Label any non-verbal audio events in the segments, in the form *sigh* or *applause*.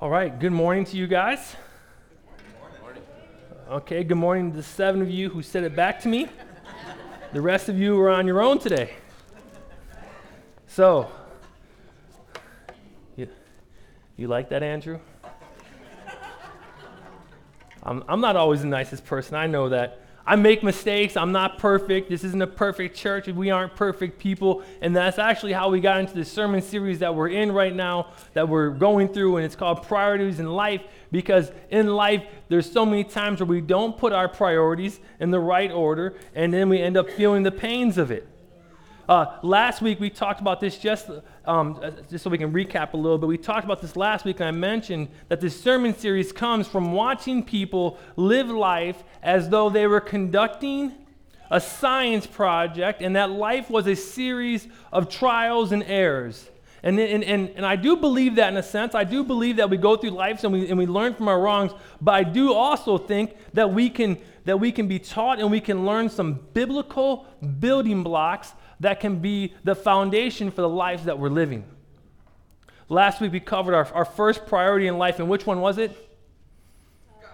All right, good morning to you guys. Okay, good morning to the seven of you who said it back to me. The rest of you are on your own today. So, you, you like that, Andrew? I'm, I'm not always the nicest person, I know that. I make mistakes. I'm not perfect. This isn't a perfect church. We aren't perfect people. And that's actually how we got into the sermon series that we're in right now, that we're going through. And it's called Priorities in Life because in life, there's so many times where we don't put our priorities in the right order, and then we end up feeling the pains of it. Uh, last week we talked about this just, um, uh, just so we can recap a little bit. We talked about this last week, and I mentioned that this sermon series comes from watching people live life as though they were conducting a science project, and that life was a series of trials and errors. And, and, and, and I do believe that in a sense. I do believe that we go through life and we, and we learn from our wrongs, but I do also think that we, can, that we can be taught and we can learn some biblical building blocks that can be the foundation for the lives that we're living. Last week we covered our, our first priority in life, and which one was it?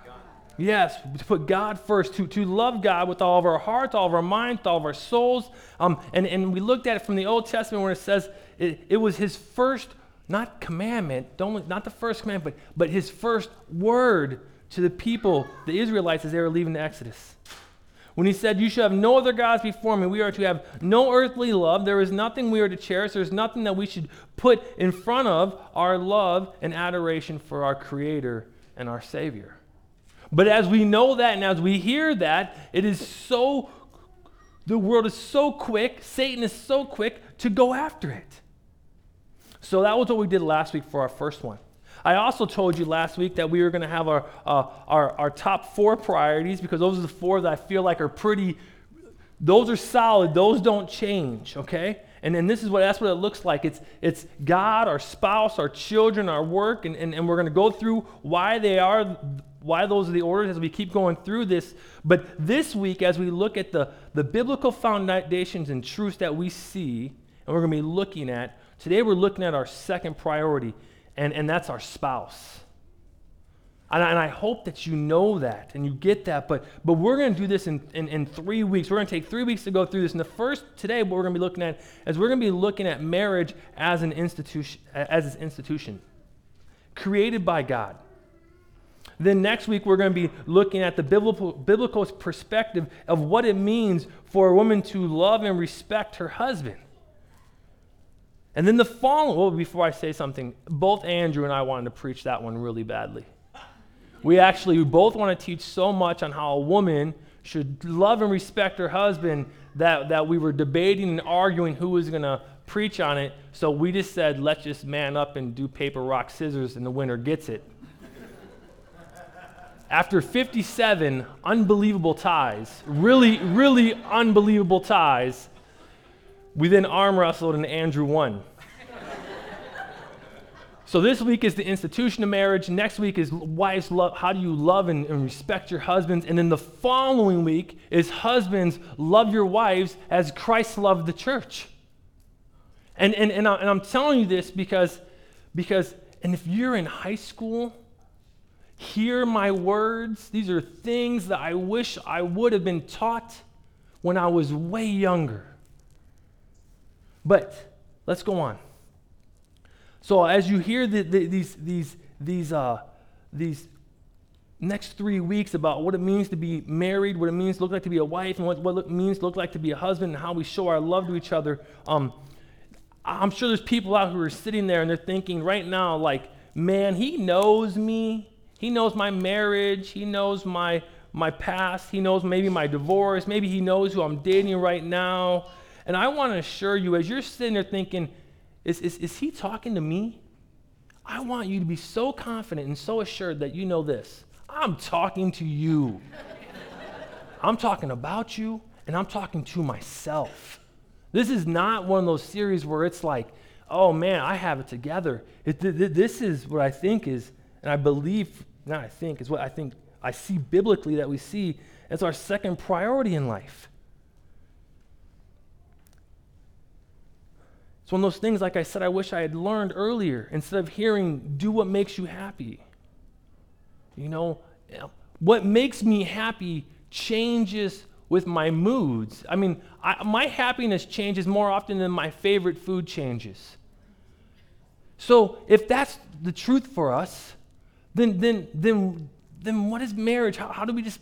God. Yes, to put God first, to, to love God with all of our hearts, all of our minds, all of our souls. Um, and, and we looked at it from the Old Testament where it says it, it was his first, not commandment, don't, not the first commandment, but, but his first word to the people, the Israelites, as they were leaving the Exodus. When he said, You shall have no other gods before me, we are to have no earthly love. There is nothing we are to cherish. There is nothing that we should put in front of our love and adoration for our Creator and our Savior. But as we know that and as we hear that, it is so, the world is so quick, Satan is so quick to go after it. So that was what we did last week for our first one. I also told you last week that we were going to have our, uh, our, our top four priorities because those are the four that I feel like are pretty, those are solid. Those don't change, okay? And then this is what that's what it looks like. It's it's God, our spouse, our children, our work, and, and, and we're gonna go through why they are why those are the orders as we keep going through this. But this week, as we look at the, the biblical foundations and truths that we see, and we're gonna be looking at, today we're looking at our second priority, and, and that's our spouse. And I, and I, hope that you know that and you get that. But, but we're going to do this in, in, in, three weeks. We're going to take three weeks to go through this. And the first today, what we're going to be looking at is we're going to be looking at marriage as an institution, as an institution created by God. Then next week, we're going to be looking at the biblical, biblical perspective of what it means for a woman to love and respect her husband. And then the following, well, before I say something, both Andrew and I wanted to preach that one really badly. We actually we both want to teach so much on how a woman should love and respect her husband that, that we were debating and arguing who was going to preach on it. So we just said, let's just man up and do paper, rock, scissors, and the winner gets it. After 57 unbelievable ties, really, really unbelievable ties, we then arm wrestled and Andrew won. so this week is the institution of marriage. Next week is wives love. How do you love and, and, respect your husbands? And then the following week is husbands love your wives as Christ loved the church. And and and, I, and I'm telling you this because because and if you're in high school, hear my words. These are things that I wish I would have been taught when I was way younger. But let's go on. So as you hear the, the, these, these, these, uh, these next three weeks about what it means to be married, what it means to look like to be a wife, and what, what it means to look like to be a husband, and how we show our love to each other, um, I'm sure there's people out who are sitting there and they're thinking right now, like, man, he knows me. He knows my marriage. He knows my, my past. He knows maybe my divorce. Maybe he knows who I'm dating right now. And I want to assure you, as you're sitting there thinking, is, is, is he talking to me? I want you to be so confident and so assured that you know this. I'm talking to you. I'm talking about you, and I'm talking to myself. This is not one of those series where it's like, oh man, I have it together. It, th- th- this is what I think is, and I believe, not I think, is what I think I see biblically that we see as our second priority in life. One of those things, like I said, I wish I had learned earlier instead of hearing, do what makes you happy. You know, what makes me happy changes with my moods. I mean, I, my happiness changes more often than my favorite food changes. So if that's the truth for us, then then then then what is marriage? How, how do we just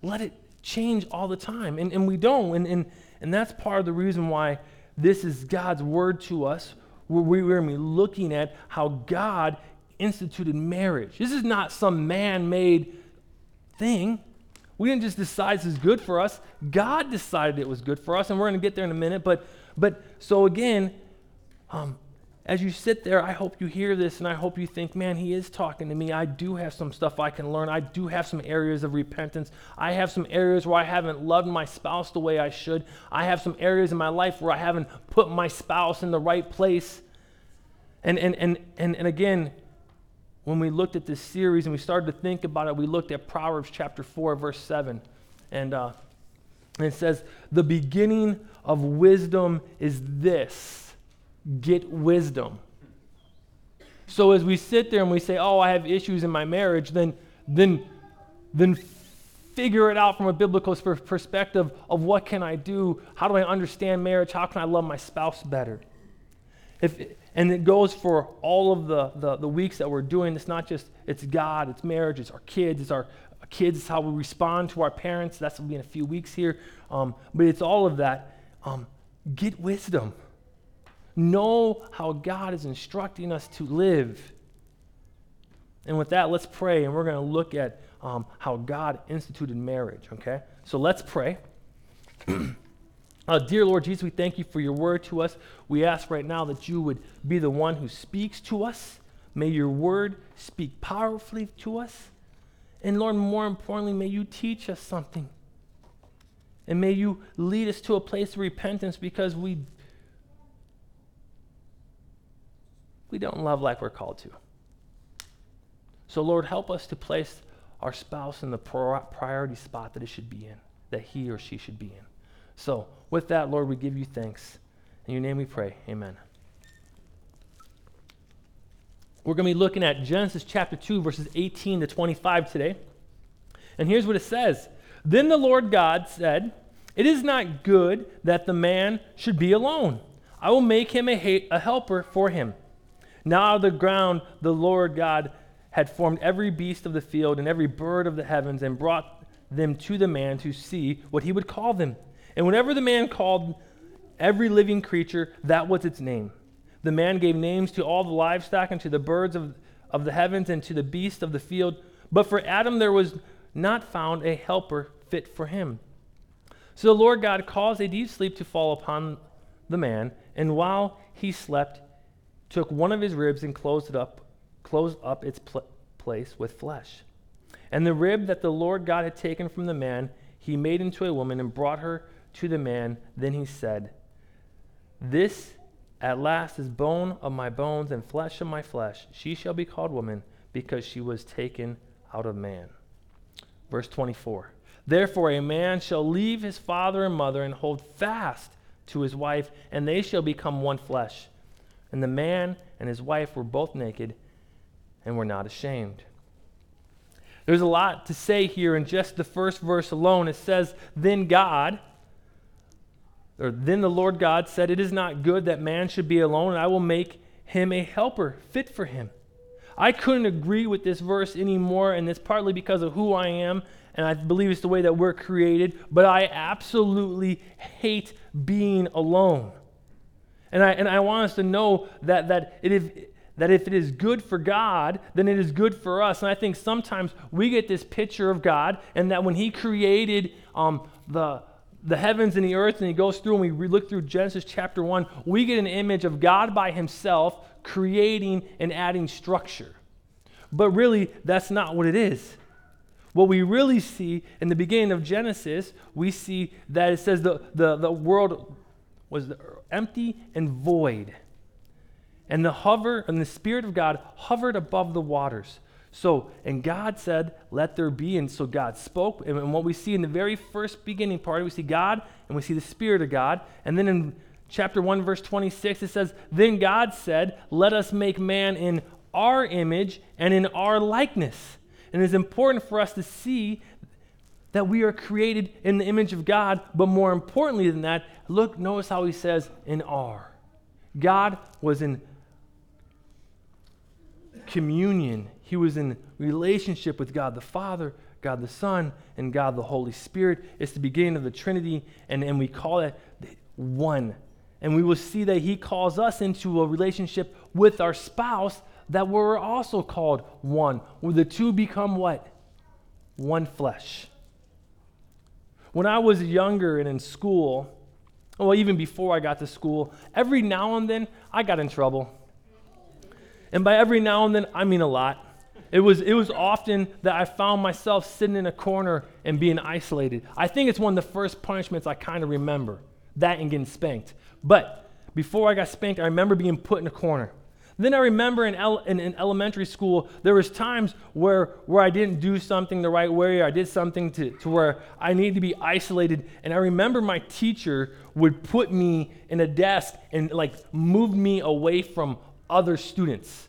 let it change all the time? And, and we don't. And, and, and that's part of the reason why this is God's word to us. We're, going to be looking at how God instituted marriage. This is not some man made thing. We didn't just decide this is good for us. God decided it was good for us, and we're going to get there in a minute. But, but so again, um, as you sit there, I hope you hear this and I hope you think, man, he is talking to me. I do have some stuff I can learn. I do have some areas of repentance. I have some areas where I haven't loved my spouse the way I should. I have some areas in my life where I haven't put my spouse in the right place. And, and, and, and, and again, when we looked at this series and we started to think about it, we looked at Proverbs chapter 4, verse 7. And, uh, and it says, The beginning of wisdom is this get wisdom. So as we sit there and we say, "Oh, I have issues in my marriage," then then then figure it out from a biblical perspective of what can I do? How do I understand marriage? How can I love my spouse better? If, and it goes for all of the, the, the weeks that we're doing. It's not just it's God, it's marriage, it's our kids, it's our kids, it's how we respond to our parents. That's going to be in a few weeks here. Um, but it's all of that. Um, get wisdom. Know how God is instructing us to live. And with that, let's pray, and we're going to look at um, how God instituted marriage, okay? So let's pray. *clears throat* uh, dear Lord Jesus, we thank you for your word to us. We ask right now that you would be the one who speaks to us. May your word speak powerfully to us. And Lord, more importantly, may you teach us something. And may you lead us to a place of repentance because we we don't love like we're called to. So, Lord, help us to place our spouse in the priority spot that it should be in, that he or she should be in. So, with that, Lord, we give you thanks. In your name we pray. Amen. We're going to be looking at Genesis chapter 2, verses 18 to 25 today. And here's what it says Then the Lord God said, It is not good that the man should be alone. I will make him a, a helper for him. Now the ground the Lord God had formed every beast of the field and every bird of the heavens and brought them to the man to see what he would call them. And whenever the man called every living creature, that was its name. The man gave names to all the livestock and to the birds of, of the heavens and to the beasts of the field. But for Adam there was not found a helper fit for him. So the Lord God caused a deep sleep to fall upon the man, and while he slept, took one of his ribs and closed it up, closed up its pl- place with flesh. And the rib that the Lord God had taken from the man, he made into a woman and brought her to the man. Then he said, This at last is bone of my bones and flesh of my flesh. She shall be called woman because she was taken out of man. Verse 24. Therefore, a man shall leave his father and mother and hold fast to his wife, and they shall become one flesh. And the man and his wife were both naked and were not ashamed. There's a lot to say here in just the first verse alone. It says, Then God, or then the Lord God said, It is not good that man should be alone, and I will make him a helper fit for him. I couldn't agree with this verse anymore, and it's partly because of who I am, and I believe it's the way that we're created, but I absolutely hate being alone. And I, and I want us to know that, that, it is, that if it is good for God, then it is good for us. And I think sometimes we get this picture of God, and that when He created um, the, the heavens and the earth, and He goes through and we look through Genesis chapter 1, we get an image of God by Himself creating and adding structure. But really, that's not what it is. What we really see in the beginning of Genesis, we see that it says the, the, the world was empty and void. And the hover and the Spirit of God hovered above the waters. So, and God said, Let there be. And so God spoke. And what we see in the very first beginning part, we see God and we see the Spirit of God. And then in chapter 1, verse 26, it says, Then God said, Let us make man in our image and in our likeness. And it's important for us to see that we are created in the image of God, but more importantly than that, look, notice how he says, in our. God was in communion, he was in relationship with God the Father, God the Son, and God the Holy Spirit. It's the beginning of the Trinity, and, and we call it one. And we will see that he calls us into a relationship with our spouse that we're also called one, where the two become what? One flesh. When I was younger and in school, well, even before I got to school, every now and then I got in trouble. And by every now and then, I mean a lot. It was, it was often that I found myself sitting in a corner and being isolated. I think it's one of the first punishments I kind of remember that and getting spanked. But before I got spanked, I remember being put in a corner. Then I remember in, el- in, in, elementary school, there was times where, where I didn't do something the right way, or I did something to, to where I needed to be isolated. And I remember my teacher would put me in a desk and like move me away from other students.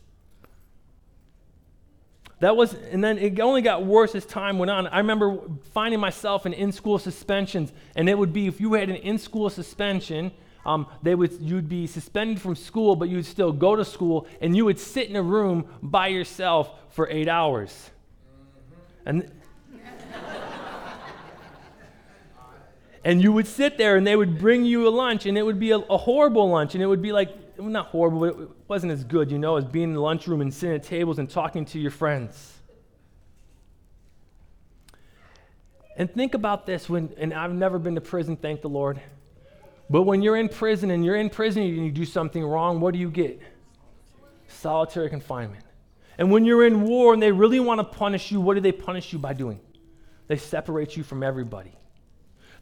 That was, and then it only got worse as time went on. I remember finding myself in in-school suspensions, and it would be if you had an in-school suspension, um, they would, you'd be suspended from school, but you'd still go to school, and you would sit in a room by yourself for eight hours. And, and you would sit there, and they would bring you a lunch, and it would be a, a horrible lunch, and it would be like, not horrible, but it wasn't as good, you know, as being in the lunchroom and sitting at tables and talking to your friends. And think about this when, and I've never been to prison, thank the Lord. But when you're in prison and you're in prison and you do something wrong, what do you get? Solitary confinement. And when you're in war and they really want to punish you, what do they punish you by doing? They separate you from everybody.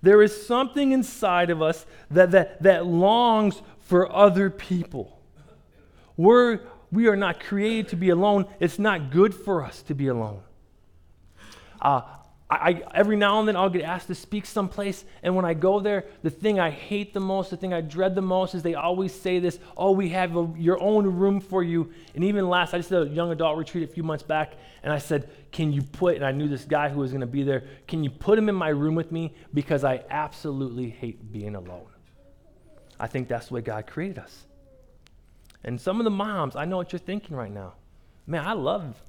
There is something inside of us that, that, that longs for other people. We're, we are not created to be alone. It's not good for us to be alone. Uh, I, every now and then I'll get asked to speak someplace, and when I go there, the thing I hate the most, the thing I dread the most, is they always say this: "Oh, we have a, your own room for you." And even last, I just did a young adult retreat a few months back, and I said, "Can you put?" And I knew this guy who was going to be there. Can you put him in my room with me because I absolutely hate being alone. I think that's the way God created us. And some of the moms, I know what you're thinking right now. Man, I love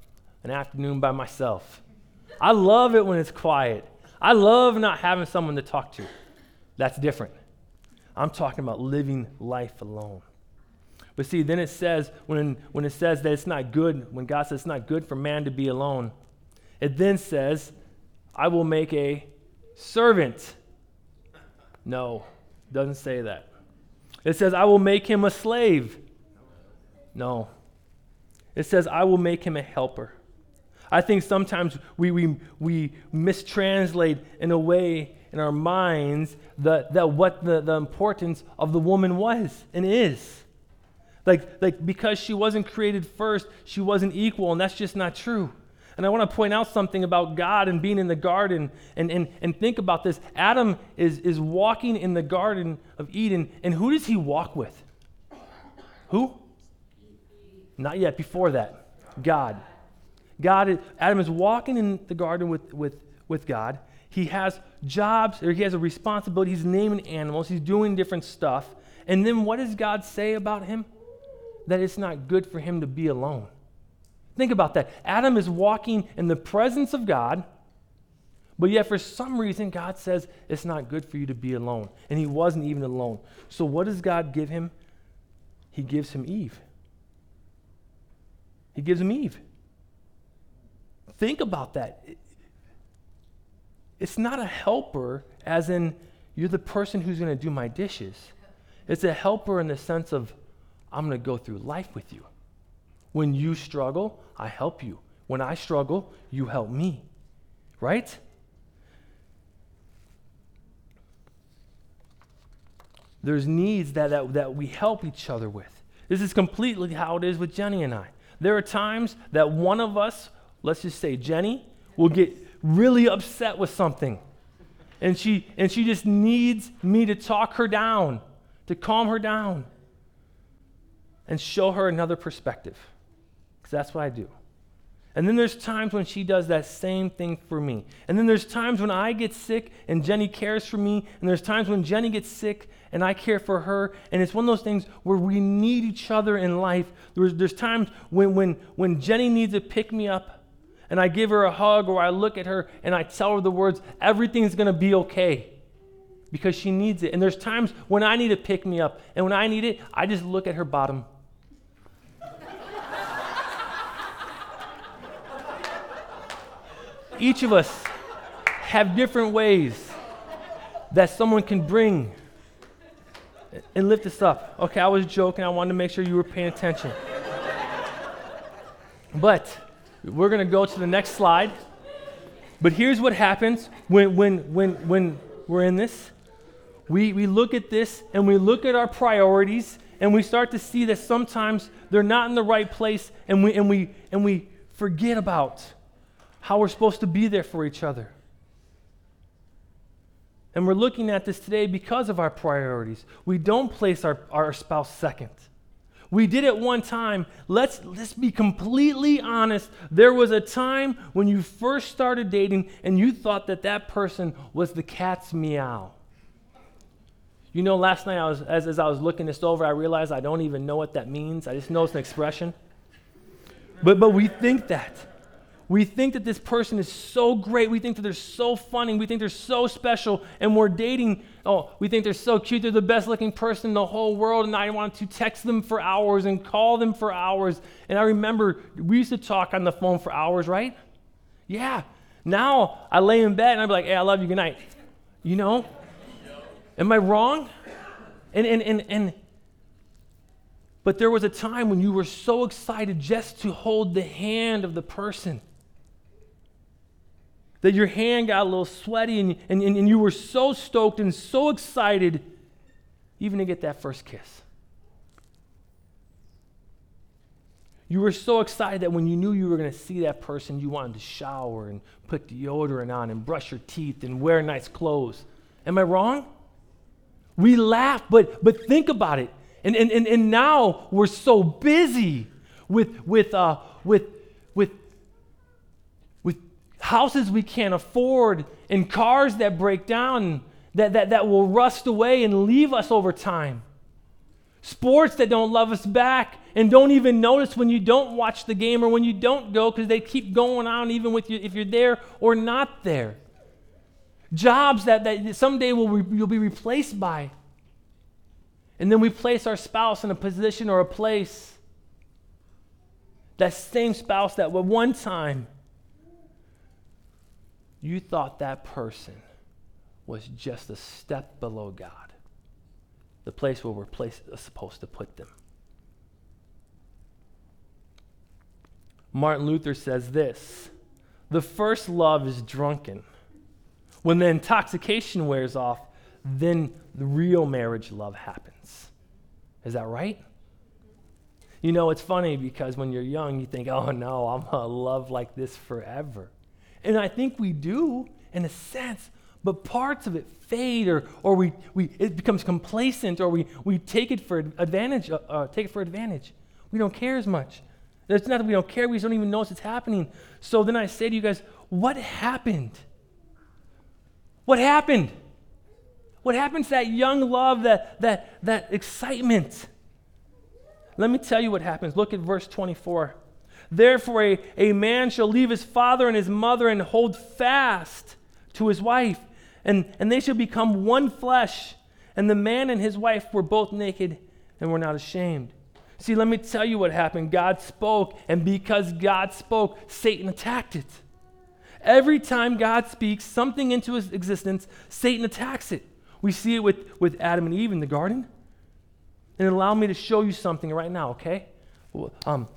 an afternoon by myself. I love it when it's quiet. I love not having someone to talk to. That's different. I'm talking about living life alone. But see, then it says, when, when it says that it's not good, when God says it's not good for man to be alone, it then says, I will make a servant. No, doesn't say that. It says, I will make him a slave. No. It says, I will make him a helper. I think sometimes we, we, we mistranslate in a way in our minds that, that what the, the importance of the woman was and is. Like, like because she wasn't created first, she wasn't equal, and that's just not true. And I want to point out something about God and being in the garden and, and, and think about this. Adam is, is walking in the garden of Eden, and who does he walk with? Who? Not yet, before that. God. God Adam is walking in the garden with, with, with God. He has jobs, or he has a responsibility. He's naming animals, he's doing different stuff. And then what does God say about him? That it's not good for him to be alone. Think about that. Adam is walking in the presence of God, but yet for some reason, God says it's not good for you to be alone. And he wasn't even alone. So what does God give him? He gives him Eve. He gives him Eve. Think about that. It's not a helper, as in, you're the person who's going to do my dishes. It's a helper in the sense of, I'm going to go through life with you. When you struggle, I help you. When I struggle, you help me. Right? There's needs that, that, that we help each other with. This is completely how it is with Jenny and I. There are times that one of us, let's just say Jenny, will get really upset with something. And she, and she just needs me to talk her down. to calm her down and show her another perspective. Because that's what I do. And then there's times when she does that same thing for me. And then there's times when I get sick and Jenny cares for me. And there's times when Jenny gets sick and I care for her. And it's one of those things where we need each other in life. There's, there's times when, when, when Jenny needs to pick me up and I give her a hug or I look at her and I tell her the words, everything's going to be okay because she needs it. And there's times when I need to pick me up. And when I need it, I just look at her bottom each of us have different ways that someone can bring and lift us up. Okay, I was joking. I wanted to make sure you were paying attention. but we're going to go to the next slide. But here's what happens when, when, when, when we're in this. We, we look at this and we look at our priorities and we start to see that sometimes they're not in the right place and we, and we, and we forget about how we're supposed to be there for each other. And we're looking at this today because of our priorities. We don't place our, our spouse second. We did it one time. Let's, let's be completely honest. There was a time when you first started dating and you thought that that person was the cat's meow. You know, last night I was, as, as I was looking this over, I realized I don't even know what that means. I just know it's an expression. But, but we think that. We think that this person is so great. We think that they're so funny. We think they're so special. And we're dating. Oh, we think they're so cute. They're the best looking person in the whole world. And I want to text them for hours and call them for hours. And I remember we used to talk on the phone for hours, right? Yeah. Now I lay in bed and I'm like, hey, I love you. Good night. You know? Am I wrong? And, and, and, and, but there was a time when you were so excited just to hold the hand of the person that your hand got a little sweaty and, and, and you were so stoked and so excited even to get that first kiss. You were so excited that when you knew you were going to see that person, you wanted to shower and put deodorant on and brush your teeth and wear nice clothes. Am I wrong? We laugh, but, but think about it. And, and, and, and now we're so busy with, with, uh, with with houses we can't afford, and cars that break down, that, that, that will rust away and leave us over time. Sports that don't love us back and don't even notice when you don't watch the game or when you don't go because they keep going on even with you if you're there or not there. Jobs that, that someday will re, you'll be replaced by. And then we place our spouse in a position or a place. That same spouse that at one time you thought that person was just a step below God, the place where we're place, uh, supposed to put them. Martin Luther says this The first love is drunken. When the intoxication wears off, then the real marriage love happens. Is that right? You know, it's funny because when you're young, you think, oh no, I'm going to love like this forever. And I think we do in a sense, but parts of it fade or, or we, we, it becomes complacent or we, we take it for advantage, uh, uh, take it for advantage. We don't care as much. It's not that we don't care, we just don't even notice it's happening. So then I say to you guys, what happened? What happened? What happened to that young love, that, that, that excitement? Let me tell you what happens. Look at verse 24. Therefore, a, a man shall leave his father and his mother and hold fast to his wife, and, and they shall become one flesh. And the man and his wife were both naked and were not ashamed. See, let me tell you what happened. God spoke, and because God spoke, Satan attacked it. Every time God speaks something into his existence, Satan attacks it. We see it with, with Adam and Eve in the garden. And allow me to show you something right now, okay? Um,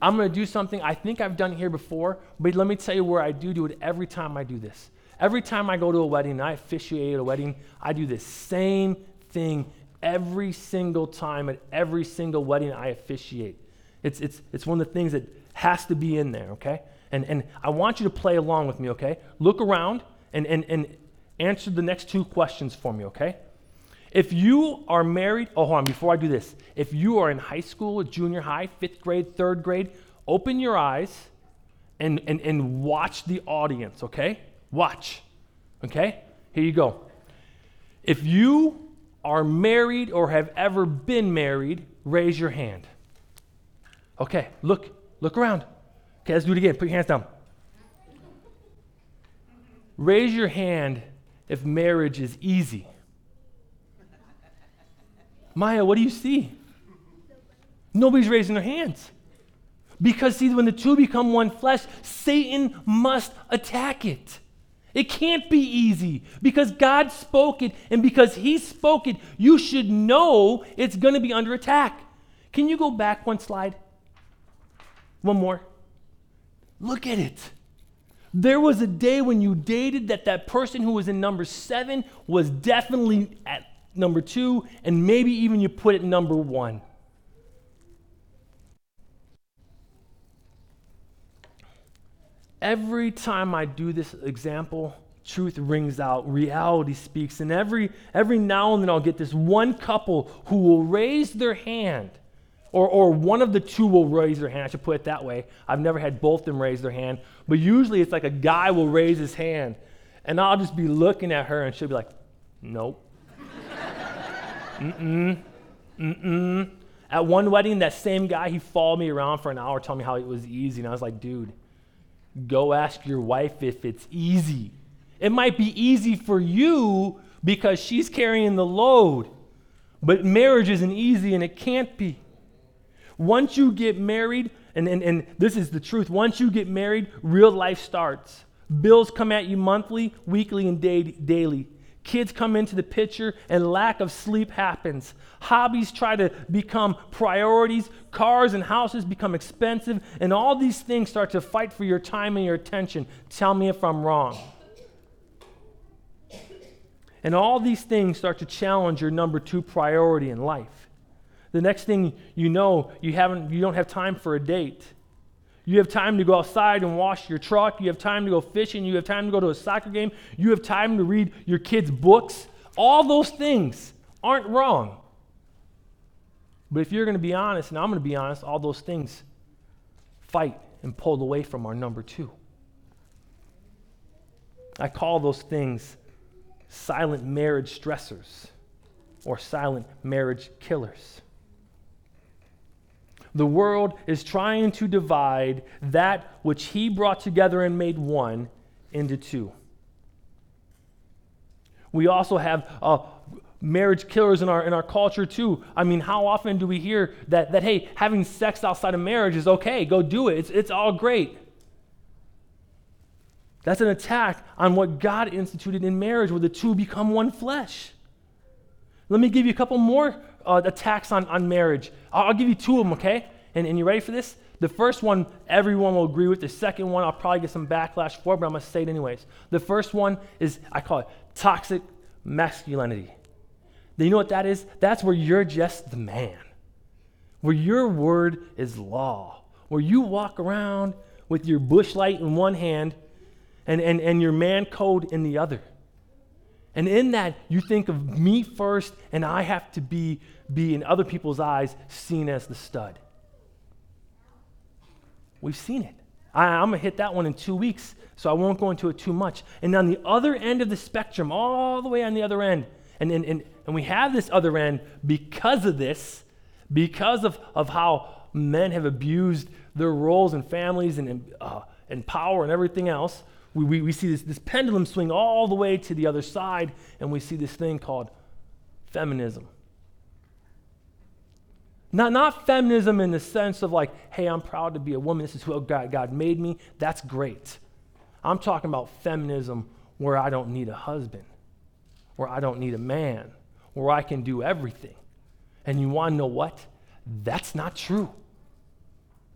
I'm going to do something I think I've done here before, but let me tell you where I do do it every time I do this. Every time I go to a wedding I officiate a wedding, I do the same thing every single time at every single wedding I officiate. It's, it's, it's one of the things that has to be in there, okay? And, and I want you to play along with me, okay? Look around and, and, and answer the next two questions for me, okay? If you are married, oh, hold on, before I do this, if you are in high school, junior high, fifth grade, third grade, open your eyes and, and, and watch the audience, okay? Watch, okay? Here you go. If you are married or have ever been married, raise your hand. Okay, look, look around. Okay, let's do it again. Put your hands down. Raise your hand if marriage is easy. Maya, what do you see? Nobody's raising their hands. Because, see, when the two become one flesh, Satan must attack it. It can't be easy because God spoke it, and because He spoke it, you should know it's going to be under attack. Can you go back one slide? One more. Look at it. There was a day when you dated that that person who was in number seven was definitely at number two, and maybe even you put it number one. Every time I do this example, truth rings out, reality speaks, and every every now and then I'll get this one couple who will raise their hand. Or, or one of the two will raise their hand. I should put it that way. I've never had both of them raise their hand, but usually it's like a guy will raise his hand, and I'll just be looking at her, and she'll be like, "Nope, mm-mm, mm-mm." At one wedding, that same guy he followed me around for an hour, telling me how it was easy, and I was like, "Dude, Go ask your wife if it's easy. It might be easy for you because she's carrying the load, but marriage isn't easy and it can't be. Once you get married, and, and, and this is the truth, once you get married, real life starts. Bills come at you monthly, weekly, and day, daily. Kids come into the picture and lack of sleep happens. Hobbies try to become priorities. Cars and houses become expensive. And all these things start to fight for your time and your attention. Tell me if I'm wrong. And all these things start to challenge your number two priority in life. The next thing you know, you, haven't, you don't have time for a date. You have time to go outside and wash your truck. You have time to go fishing. You have time to go to a soccer game. You have time to read your kids' books. All those things aren't wrong. But if you're going to be honest, and I'm going to be honest, all those things fight and pull away from our number two. I call those things silent marriage stressors or silent marriage killers. The world is trying to divide that which he brought together and made one into two. We also have uh, marriage killers in our, in our culture, too. I mean, how often do we hear that, that, hey, having sex outside of marriage is okay, go do it, it's, it's all great? That's an attack on what God instituted in marriage, where the two become one flesh. Let me give you a couple more uh, attacks on, on marriage. I'll, I'll give you two of them, okay? And, and you ready for this? The first one, everyone will agree with. The second one, I'll probably get some backlash for, but I'm going to say it anyways. The first one is, I call it toxic masculinity. You know what that is? That's where you're just the man, where your word is law, where you walk around with your Busch Light in one hand and, and, and your man code in the other. And in that, you think of me first, and I have to be, be in other people's eyes seen as the stud. We've seen it. I, am going to hit that one in two weeks, so I won't go into it too much. And on the other end of the spectrum, all the way on the other end, and, and, and, and we have this other end because of this, because of, of how men have abused their roles and families and, uh, and power and everything else we, we, we see this, this pendulum swing all the way to the other side, and we see this thing called feminism. Not, not feminism in the sense of like, hey, I'm proud to be a woman. This is who God, God made me. That's great. I'm talking about feminism where I don't need a husband, where I don't need a man, where I can do everything. And you want to know what? That's not true.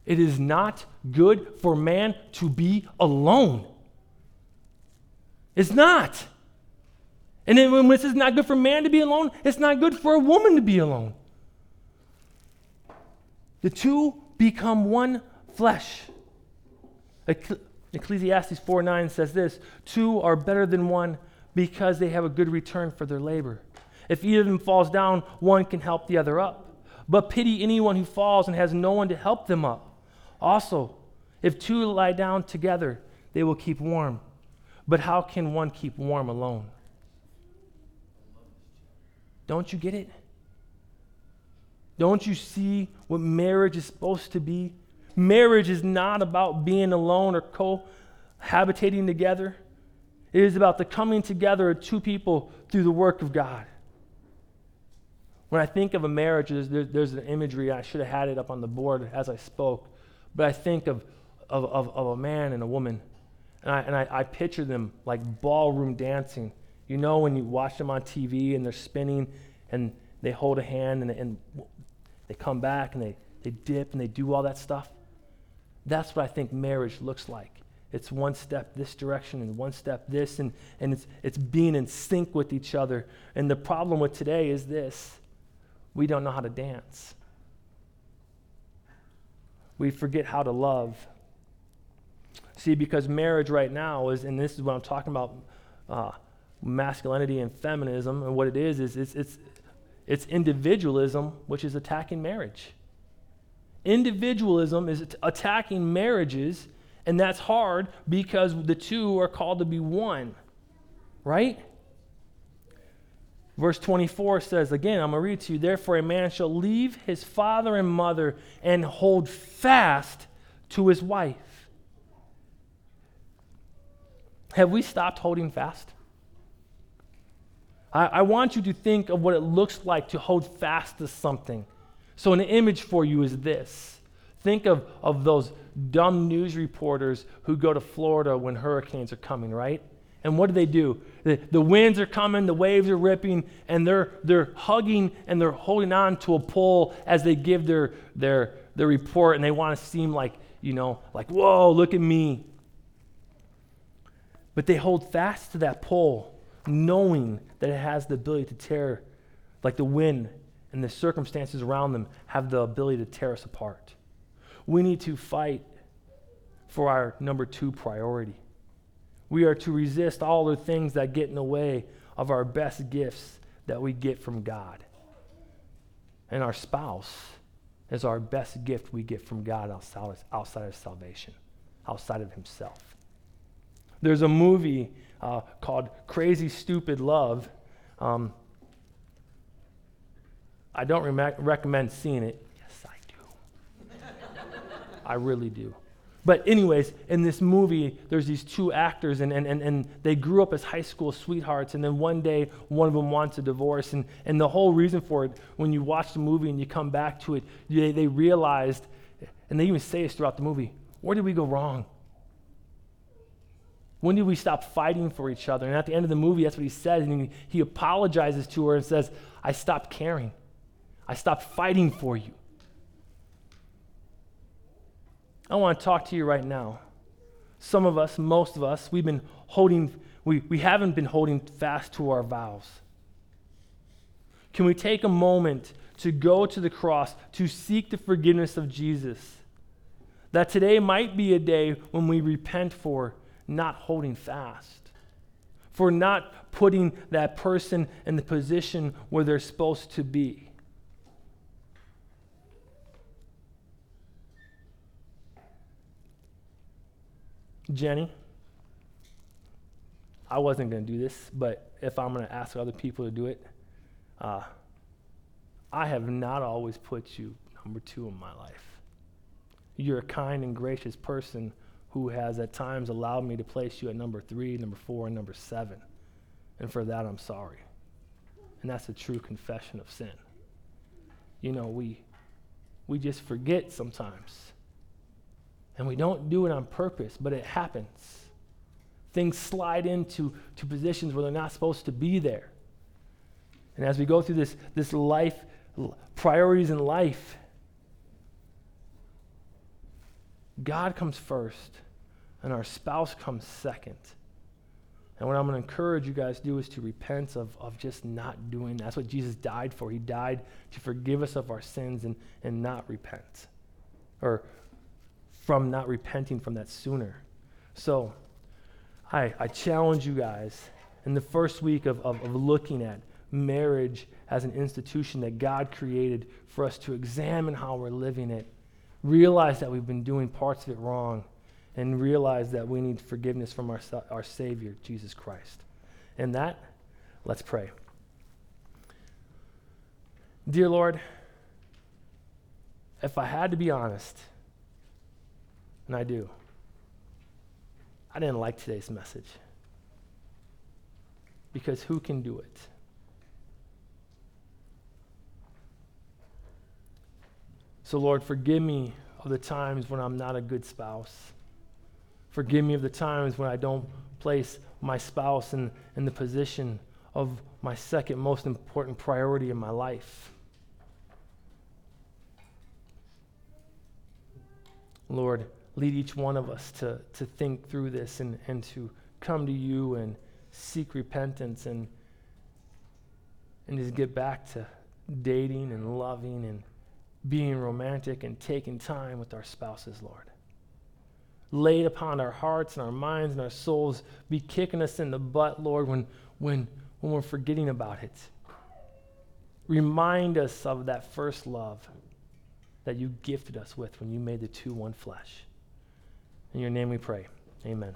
It is not good for man to be alone. It's not. And then when this is not good for man to be alone, it's not good for a woman to be alone. The two become one flesh. Ecclesiastes 4 9 says this Two are better than one because they have a good return for their labor. If either of them falls down, one can help the other up. But pity anyone who falls and has no one to help them up. Also, if two lie down together, they will keep warm. But how can one keep warm alone? Don't you get it? Don't you see what marriage is supposed to be? Marriage is not about being alone or cohabitating together. It is about the coming together of two people through the work of God. When I think of a marriage, there's, there's an imagery, I should have had it up on the board as I spoke, but I think of, of, of, of a man and a woman, and, I, and I, I picture them like ballroom dancing. You know, when you watch them on TV and they're spinning and they hold a hand and, and they come back and they, they dip and they do all that stuff. That's what I think marriage looks like. It's one step this direction and one step this, and, and it's, it's being in sync with each other. And the problem with today is this we don't know how to dance. We forget how to love. See, because marriage right now is, and this is what I'm talking about uh, masculinity and feminism, and what it is, is it's, it's, it's individualism, which is attacking marriage. Individualism is attacking marriages, and that's hard because the two are called to be one, right? Verse 24 says, again, I'm going to read to you, therefore a man shall leave his father and mother and hold fast to his wife. Have we stopped holding fast? I, I want you to think of what it looks like to hold fast to something. So, an image for you is this think of, of those dumb news reporters who go to Florida when hurricanes are coming, right? And what do they do? The, the winds are coming, the waves are ripping, and they're, they're hugging and they're holding on to a pole as they give their, their, their report, and they want to seem like, you know, like, whoa, look at me. But they hold fast to that pole, knowing that it has the ability to tear, like the wind and the circumstances around them have the ability to tear us apart. We need to fight for our number two priority. We are to resist all the things that get in the way of our best gifts that we get from God. And our spouse is our best gift we get from God outside, outside of salvation, outside of Himself. There's a movie uh, called Crazy Stupid Love. Um, I don't re- recommend seeing it. Yes, I do. *laughs* I really do. But, anyways, in this movie, there's these two actors, and, and, and, and they grew up as high school sweethearts, and then one day, one of them wants a divorce. And, and the whole reason for it, when you watch the movie and you come back to it, they, they realized, and they even say this throughout the movie, where did we go wrong? When did we stop fighting for each other? And at the end of the movie, that's what he says. And he, apologizes to her and says, I stopped caring. I stopped fighting for you. I want to talk to you right now. Some of us, most of us, we've been holding, we, we haven't been holding fast to our vows. Can we take a moment to go to the cross, to seek the forgiveness of Jesus? That today might be a day when we repent for not holding fast, for not putting that person in the position where they're supposed to be. Jenny, I wasn't going to do this, but if I'm going to ask other people to do it, uh, I have not always put you number two in my life. You're a kind and gracious person who has at times allowed me to place you at number three, number four, and number seven. And for that, I'm sorry. And that's a true confession of sin. You know, we, we just forget sometimes and we don't do it on purpose, but it happens. Things slide into to positions where they're not supposed to be there. And as we go through this, this life, priorities in life, God comes first, and our spouse comes second. And what I'm going to encourage you guys to do is to repent of, of just not doing that. That's what Jesus died for. He died to forgive us of our sins and, and not repent. Or from not repenting from that sooner. So, I, I challenge you guys in the first week of, of, of looking at marriage as an institution that God created for us to examine how we're living it, realize that we've been doing parts of it wrong, and realize that we need forgiveness from our, our Savior, Jesus Christ. And that, let's pray. Dear Lord, if I had to be honest, and I do, I didn't like today's message. Because who can do it? So, Lord, forgive me of the times when I'm not a good spouse. Forgive me of the times when I don't place my spouse in, in the position of my second most important priority in my life. Lord, lead each one of us to, to think through this and, and to come to you and seek repentance and, and just get back to dating and loving and being romantic and taking time with our spouses, Lord. Laid upon our hearts and our minds and our souls, be kicking us in the butt, Lord, when, when, when we're forgetting about it. Remind us of that first love that you gifted us with when you made the two one flesh. In your name we pray. Amen.